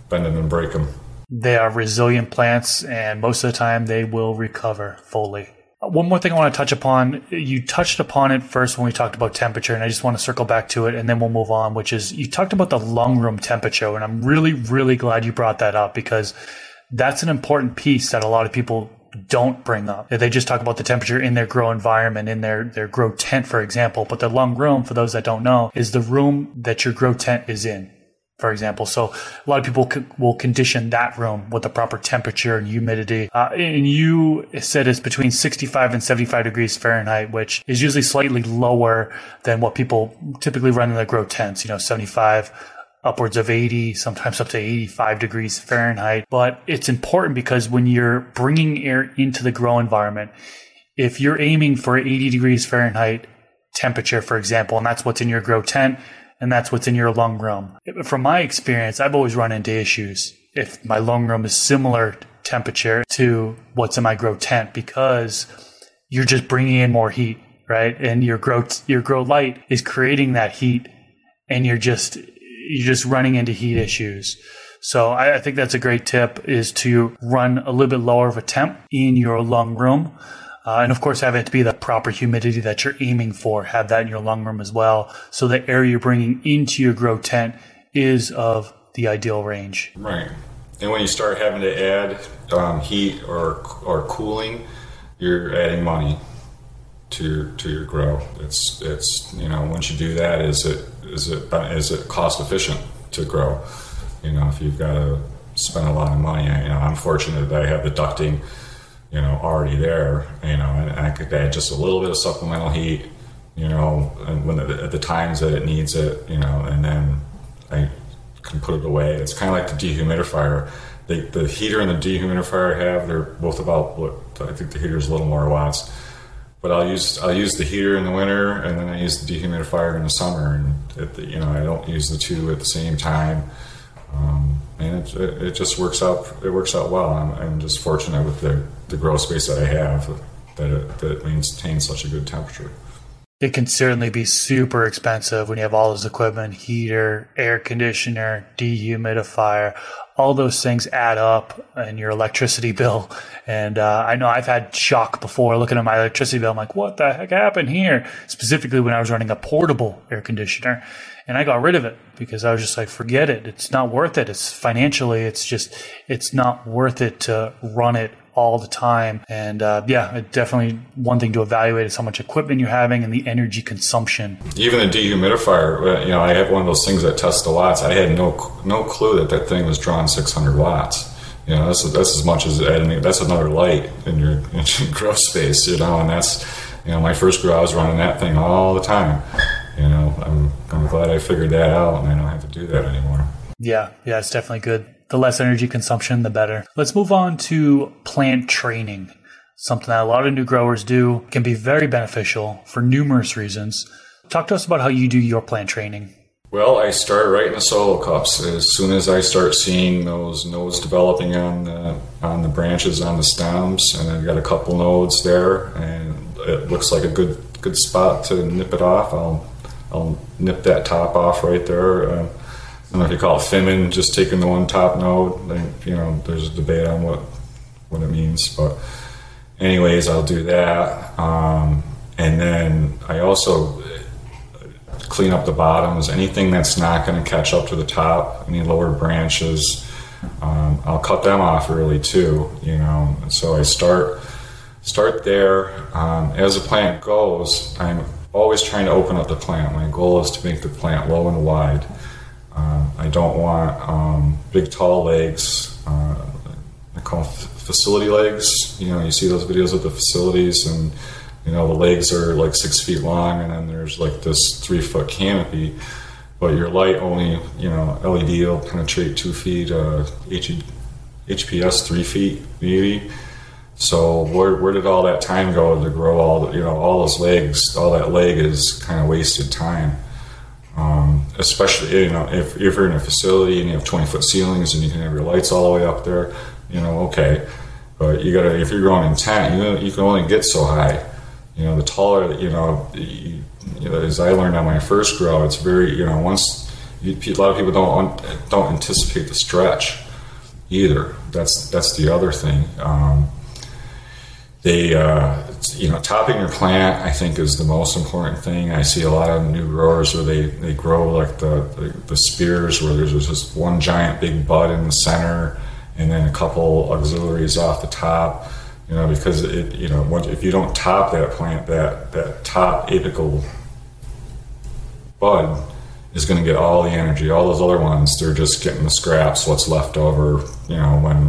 bend them and break them. They are resilient plants, and most of the time they will recover fully. Uh, one more thing I want to touch upon. You touched upon it first when we talked about temperature, and I just want to circle back to it and then we'll move on, which is you talked about the lung room temperature. And I'm really, really glad you brought that up because that's an important piece that a lot of people don't bring up. They just talk about the temperature in their grow environment, in their, their grow tent, for example. But the lung room, for those that don't know, is the room that your grow tent is in for example. So a lot of people will condition that room with the proper temperature and humidity. Uh, and you said it's between 65 and 75 degrees Fahrenheit, which is usually slightly lower than what people typically run in their grow tents, you know, 75 upwards of 80, sometimes up to 85 degrees Fahrenheit. But it's important because when you're bringing air into the grow environment, if you're aiming for 80 degrees Fahrenheit temperature, for example, and that's what's in your grow tent, and that's what's in your lung room. From my experience, I've always run into issues if my lung room is similar temperature to what's in my grow tent because you're just bringing in more heat, right? And your grow your grow light is creating that heat, and you're just you're just running into heat issues. So I, I think that's a great tip is to run a little bit lower of a temp in your lung room. Uh, and of course, have it be the proper humidity that you're aiming for. Have that in your lung room as well. So the air you're bringing into your grow tent is of the ideal range. Right. And when you start having to add um, heat or or cooling, you're adding money to your, to your grow. It's it's you know once you do that, is it is it is it cost efficient to grow? You know if you've got to spend a lot of money. You know I'm fortunate that I have the ducting you know, already there, you know, and, I could add just a little bit of supplemental heat, you know, when the, at the times that it needs it, you know, and then I can put it away. It's kind of like the dehumidifier. The, the heater and the dehumidifier have, they're both about what I think the heater is a little more watts. But I'll use I'll use the heater in the winter, and then I use the dehumidifier in the summer, and you know I don't use the two at the same time. Um, and it, it, just works out. It works out well. I'm, I'm just fortunate with the, the grow space that I have that it, that it maintains such a good temperature. It can certainly be super expensive when you have all this equipment, heater, air conditioner, dehumidifier, all those things add up in your electricity bill. And uh, I know I've had shock before looking at my electricity bill. I'm like, what the heck happened here? Specifically when I was running a portable air conditioner and I got rid of it because I was just like, forget it. It's not worth it. It's financially, it's just, it's not worth it to run it all the time. And uh, yeah, definitely one thing to evaluate is how much equipment you're having and the energy consumption. Even the dehumidifier, uh, you know, I have one of those things that tests the watts. I had no no clue that that thing was drawing 600 watts. You know, that's that's as much as adding. That's another light in your, in your grow space. You know, and that's you know, my first grow, I was running that thing all the time. You know, I'm I'm glad I figured that out, and I don't have to do that anymore. Yeah, yeah, it's definitely good the less energy consumption, the better. Let's move on to plant training. Something that a lot of new growers do can be very beneficial for numerous reasons. Talk to us about how you do your plant training. Well, I start right in the solo cups. As soon as I start seeing those nodes developing on the, on the branches on the stems, and I've got a couple nodes there, and it looks like a good good spot to nip it off. I'll I'll nip that top off right there. Uh, I don't know if you call it FIMing, just taking the one top note. node. you know, there's a debate on what what it means, but anyways, I'll do that, um, and then I also clean up the bottoms. Anything that's not going to catch up to the top, any lower branches, um, I'll cut them off early too. You know, so I start start there. Um, as the plant goes, I'm always trying to open up the plant. My goal is to make the plant low and wide. Uh, I don't want um, big, tall legs. Uh, I call them facility legs. You know, you see those videos of the facilities, and you know the legs are like six feet long, and then there's like this three foot canopy. But your light only, you know, LED will penetrate two feet. Uh, H- HPS three feet maybe. So where, where did all that time go to grow all the, you know all those legs? All that leg is kind of wasted time. Um, especially you know if, if you're in a facility and you have 20 foot ceilings and you can have your lights all the way up there, you know okay, but you gotta if you're growing in tent, you you can only get so high. You know the taller you know, you, you know as I learned on my first grow, it's very you know once you, a lot of people don't don't anticipate the stretch either. That's that's the other thing. Um, they uh, you know topping your plant i think is the most important thing. I see a lot of new growers where they, they grow like the, the, the spears where there's just one giant big bud in the center and then a couple auxiliaries off the top you know because it you know if you don't top that plant that that top apical bud is going to get all the energy. All those other ones they're just getting the scraps what's left over you know when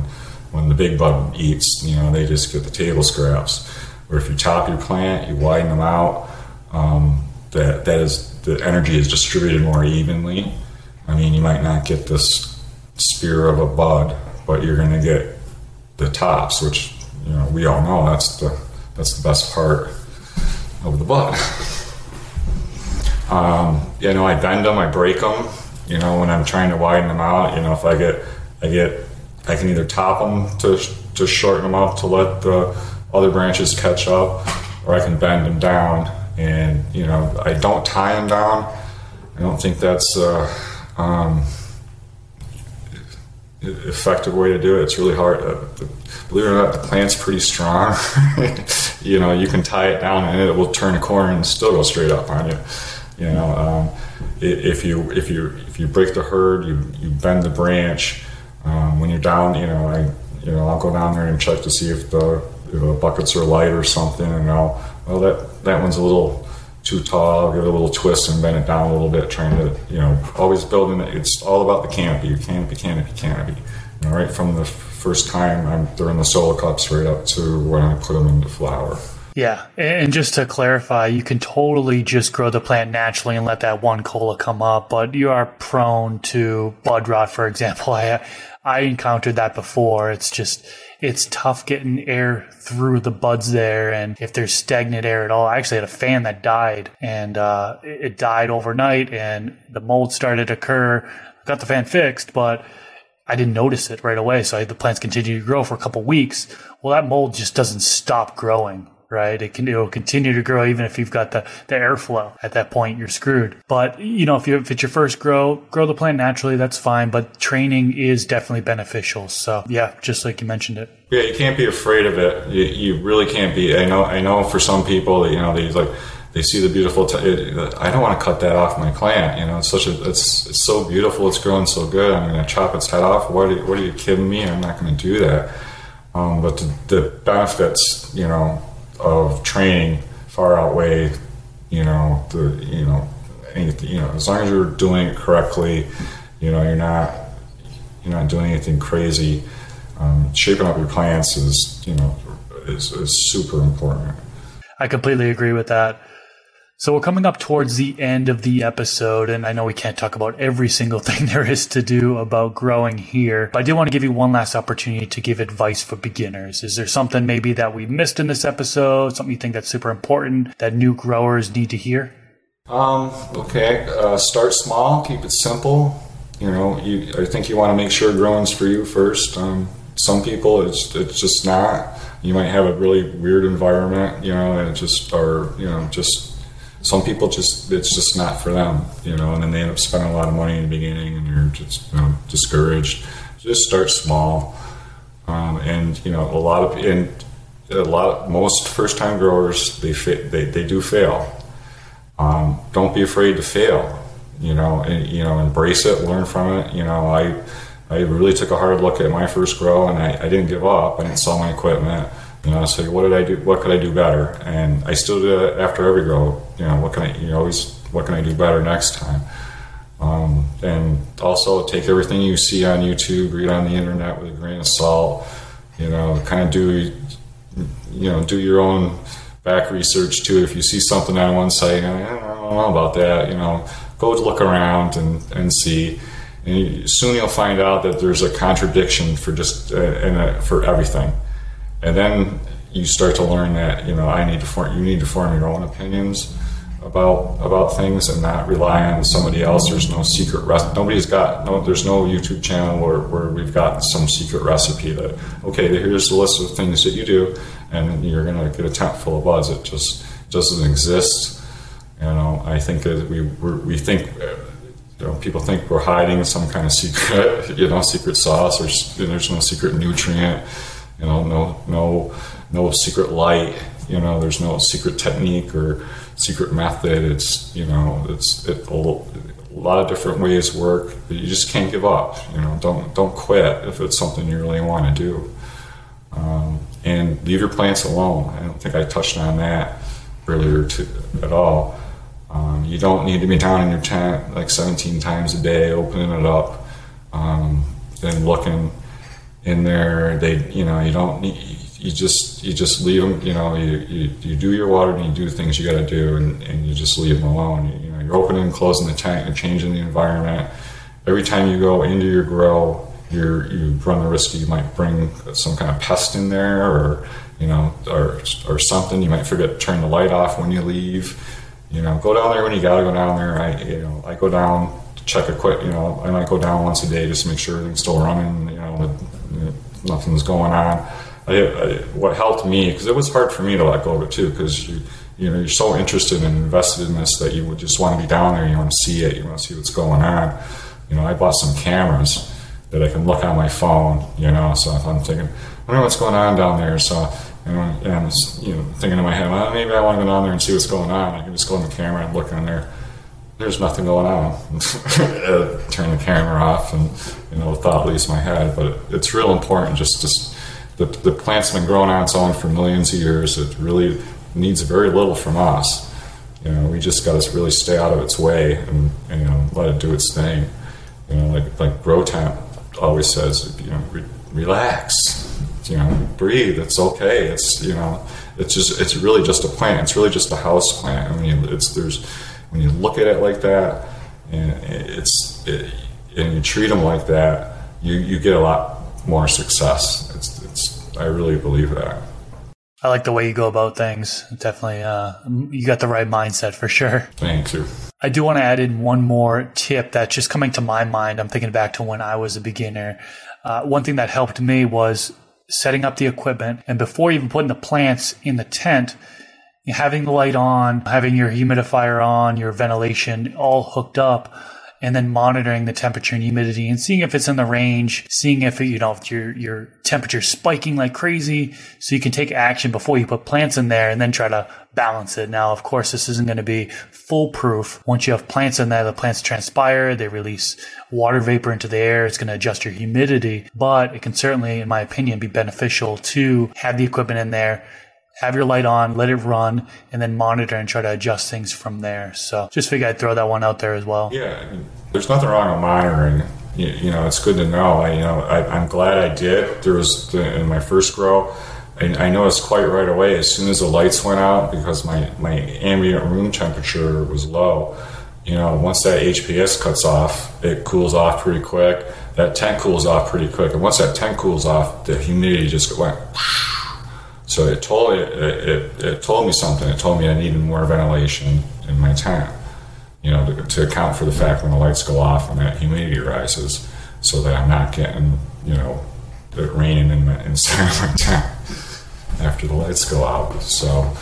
when the big bud eats you know they just get the table scraps or if you top your plant, you widen them out, um, that that is the energy is distributed more evenly. I mean, you might not get this spear of a bud, but you're going to get the tops, which you know we all know that's the that's the best part of the bud. Um, you know, I bend them, I break them. You know, when I'm trying to widen them out, you know, if I get, I get, I can either top them to to shorten them up to let the other branches catch up, or I can bend them down. And you know, I don't tie them down. I don't think that's a um, effective way to do it. It's really hard. Uh, believe it or not, the plant's pretty strong. you know, you can tie it down and it will turn a corner and still go straight up on you. You know, um, if you if you if you break the herd, you you bend the branch. Um, when you're down, you know, I you know I'll go down there and check to see if the you know, buckets are light or something, and I'll well that that one's a little too tall. I'll give it a little twist and bend it down a little bit, trying to you know always building it. It's all about the canopy, canopy, canopy, canopy. You know, right from the first time I'm they're in the solo cups right up to when I put them into flower. Yeah, and just to clarify, you can totally just grow the plant naturally and let that one cola come up, but you are prone to bud rot, for example. I I encountered that before. It's just it's tough getting air through the buds there. And if there's stagnant air at all, I actually had a fan that died and uh, it died overnight and the mold started to occur. Got the fan fixed, but I didn't notice it right away. So the plants continued to grow for a couple weeks. Well, that mold just doesn't stop growing. Right? It can it'll continue to grow even if you've got the, the airflow. At that point, you're screwed. But you know, if you if it's your first grow, grow the plant naturally. That's fine. But training is definitely beneficial. So yeah, just like you mentioned it. Yeah, you can't be afraid of it. You, you really can't be. I know. I know. For some people, that you know, they like they see the beautiful. I don't want to cut that off my plant. You know, it's such a. It's, it's so beautiful. It's growing so good. I'm going to chop its head off. What? Are, what are you kidding me? I'm not going to do that. Um, but the, the benefits, you know, of training far outweigh, you know, the you know, anything. You know, as long as you're doing it correctly, you know, you're not you're not doing anything crazy. Um, shaping up your plants is, you know, is, is super important. I completely agree with that. So we're coming up towards the end of the episode, and I know we can't talk about every single thing there is to do about growing here, but I did want to give you one last opportunity to give advice for beginners. Is there something maybe that we missed in this episode, something you think that's super important that new growers need to hear? Um, okay, uh, start small, keep it simple. You know, you, I think you want to make sure growing's for you first. Um, some people, it's, it's just not. You might have a really weird environment, you know, and it just, or, you know, just some people just it's just not for them, you know, and then they end up spending a lot of money in the beginning, and you're just you know, discouraged. Just start small, um, and you know a lot of and a lot of, most first time growers they fa- they they do fail. Um, don't be afraid to fail, you know, and you know embrace it, learn from it. You know, I I really took a hard look at my first grow, and I, I didn't give up. I didn't sell my equipment. You know, say, what did I do? What could I do better? And I still do it after every grow. You know, what can I? You always, what can I do better next time? Um, and also take everything you see on YouTube, read on the internet with a grain of salt. You know, kind of do, you know, do your own back research too. If you see something on one site, I don't know about that. You know, go look around and, and see. And soon you'll find out that there's a contradiction for just uh, a, for everything and then you start to learn that you know I need to form you need to form your own opinions about about things and not rely on somebody else. There's no secret recipe. Nobody's got no. There's no YouTube channel where, where we've got some secret recipe that okay, here's the list of things that you do, and you're gonna get a tent full of buds. It just doesn't exist. You know, I think that we we think. You know, people think we're hiding some kind of secret, you know, secret sauce, or there's no secret nutrient you know, no no no secret light. You know, there's no secret technique or secret method. It's you know, it's it, a lot of different ways work. But you just can't give up. You know, don't don't quit if it's something you really want to do. Um, and leave your plants alone. I don't think I touched on that earlier to, at all. Um, you don't need to be down in your tent like 17 times a day, opening it up um, and looking in there. They, you know, you don't you just, you just leave them, you know, you, you, you do your water and you do things you got to do and, and you just leave them alone. You, you know, you're opening and closing the tank, you're changing the environment. Every time you go into your grow, you're, you run the risk you might bring some kind of pest in there or, you know, or, or something. You might forget to turn the light off when you leave. You know, go down there when you got to go down there. I, you know, I go down check a quick, you know, I might go down once a day just to make sure everything's still running, you know, you know nothing's going on. I, I, what helped me, because it was hard for me to let go of it too, because you, you know, you're so interested and invested in this that you would just want to be down there, you want to see it, you want to see what's going on. You know, I bought some cameras that I can look on my phone, you know, so I'm thinking, I wonder what's going on down there, so and I'm you know, thinking in my head, well, maybe I want to go down there and see what's going on. I can just go on the camera and look on there there's nothing going on. Uh, turn the camera off, and you know, the thought leaves my head. But it's real important. Just, just the the plant's been growing on its own for millions of years. It really needs very little from us. You know, we just got to really stay out of its way and, you know let it do its thing. You know, like like Growtemp always says, you know, re- relax. You know, breathe. It's okay. It's you know, it's just it's really just a plant. It's really just a house plant. I mean, it's there's when you look at it like that, and it's it, and you treat them like that, you you get a lot more success. It's, it's I really believe that. I like the way you go about things. Definitely, uh, you got the right mindset for sure. Thank you. I do want to add in one more tip that's just coming to my mind. I'm thinking back to when I was a beginner. Uh, one thing that helped me was setting up the equipment, and before even putting the plants in the tent, having the light on, having your humidifier on, your ventilation all hooked up, and then monitoring the temperature and humidity and seeing if it's in the range, seeing if you know if your your temperature spiking like crazy, so you can take action before you put plants in there and then try to balance it. Now, of course, this isn't going to be foolproof. Once you have plants in there, the plants transpire, they release water vapor into the air. It's going to adjust your humidity, but it can certainly, in my opinion, be beneficial to have the equipment in there have your light on, let it run, and then monitor and try to adjust things from there. So just figure I'd throw that one out there as well. Yeah, I mean, there's nothing wrong with monitoring. You, you, know, it's good to know. I, you know, I, am glad I did. There was the, in my first grow. I, I noticed quite right away as soon as the lights went out because my, my ambient room temperature was low. You know, once that HPS cuts off, it cools off pretty quick. That tent cools off pretty quick, and once that tent cools off, the humidity just went. So it told it, it, it, told me something. It told me I needed more ventilation in my tent, you know, to, to, account for the fact when the lights go off and that humidity rises, so that I'm not getting, you know, it raining in my, inside my tent after the lights go out. So,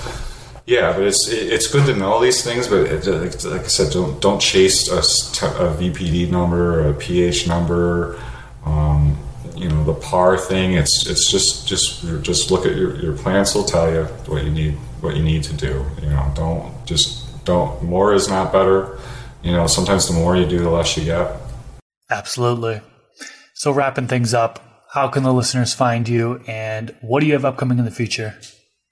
yeah, but it's it's good to know these things. But it, like I said, don't don't chase a, a VPD number, a pH number. Um, you know the par thing. It's it's just just just look at your your plants will tell you what you need what you need to do. You know, don't just don't more is not better. You know, sometimes the more you do, the less you get. Absolutely. So wrapping things up, how can the listeners find you, and what do you have upcoming in the future?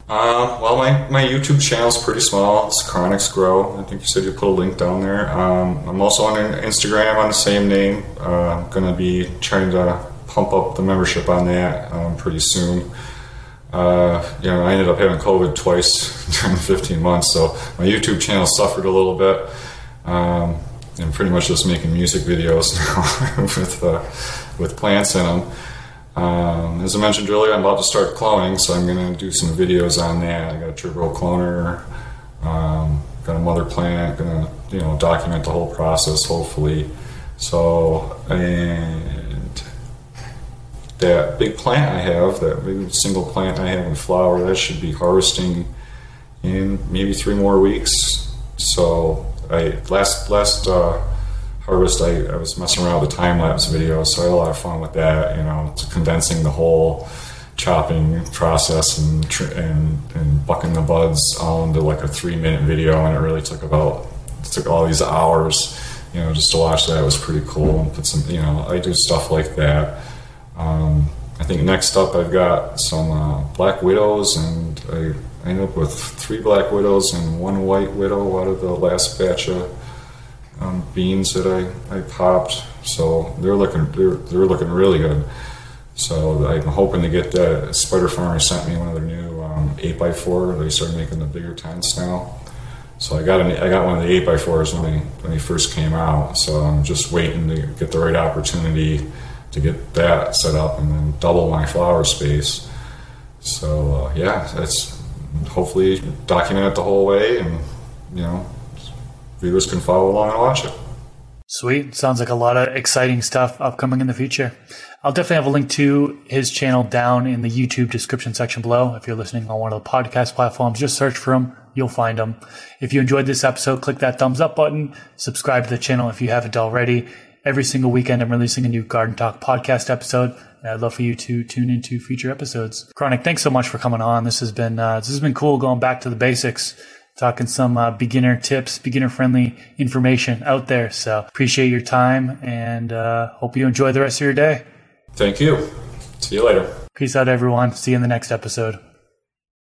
Uh, well, my, my YouTube channel is pretty small. It's Chronics Grow. I think you said you put a link down there. Um, I'm also on Instagram on the same name. Uh, I'm going to be trying to pump up the membership on that um, pretty soon. Uh, you know, I ended up having COVID twice during the 15 months, so my YouTube channel suffered a little bit. Um, I'm pretty much just making music videos now with uh, with plants in them. Um, as I mentioned earlier, I'm about to start cloning, so I'm going to do some videos on that. I got a turbo cloner, um, got a mother plant, going to you know document the whole process, hopefully. So and that big plant I have, that big single plant I have in flower, that should be harvesting in maybe three more weeks. So I last last uh, harvest I, I, was messing around with the time lapse video, so I had a lot of fun with that. You know, condensing the whole chopping process and and and bucking the buds all into like a three minute video, and it really took about it took all these hours. You know, just to watch that was pretty cool. And put some, you know, I do stuff like that. Um, I think next up I've got some uh, black widows, and I ended up with three black widows and one white widow out of the last batch of um, beans that I, I popped. So they're looking they're, they're looking really good. So I'm hoping to get that. Spider Farmer sent me one of their new um, 8x4. They started making the bigger tents now. So I got an, I got one of the 8x4s when they when they first came out. So I'm just waiting to get the right opportunity to get that set up and then double my flower space. So uh, yeah, that's hopefully document it the whole way, and you know, viewers can follow along and watch it. Sweet. Sounds like a lot of exciting stuff upcoming in the future. I'll definitely have a link to his channel down in the YouTube description section below. If you're listening on one of the podcast platforms, just search for him. You'll find him. If you enjoyed this episode, click that thumbs up button. Subscribe to the channel if you haven't already. Every single weekend, I'm releasing a new Garden Talk podcast episode. And I'd love for you to tune into future episodes. Chronic, thanks so much for coming on. This has been uh, this has been cool going back to the basics, talking some uh, beginner tips, beginner friendly information out there. So appreciate your time and uh, hope you enjoy the rest of your day. Thank you. See you later. Peace out, everyone. See you in the next episode.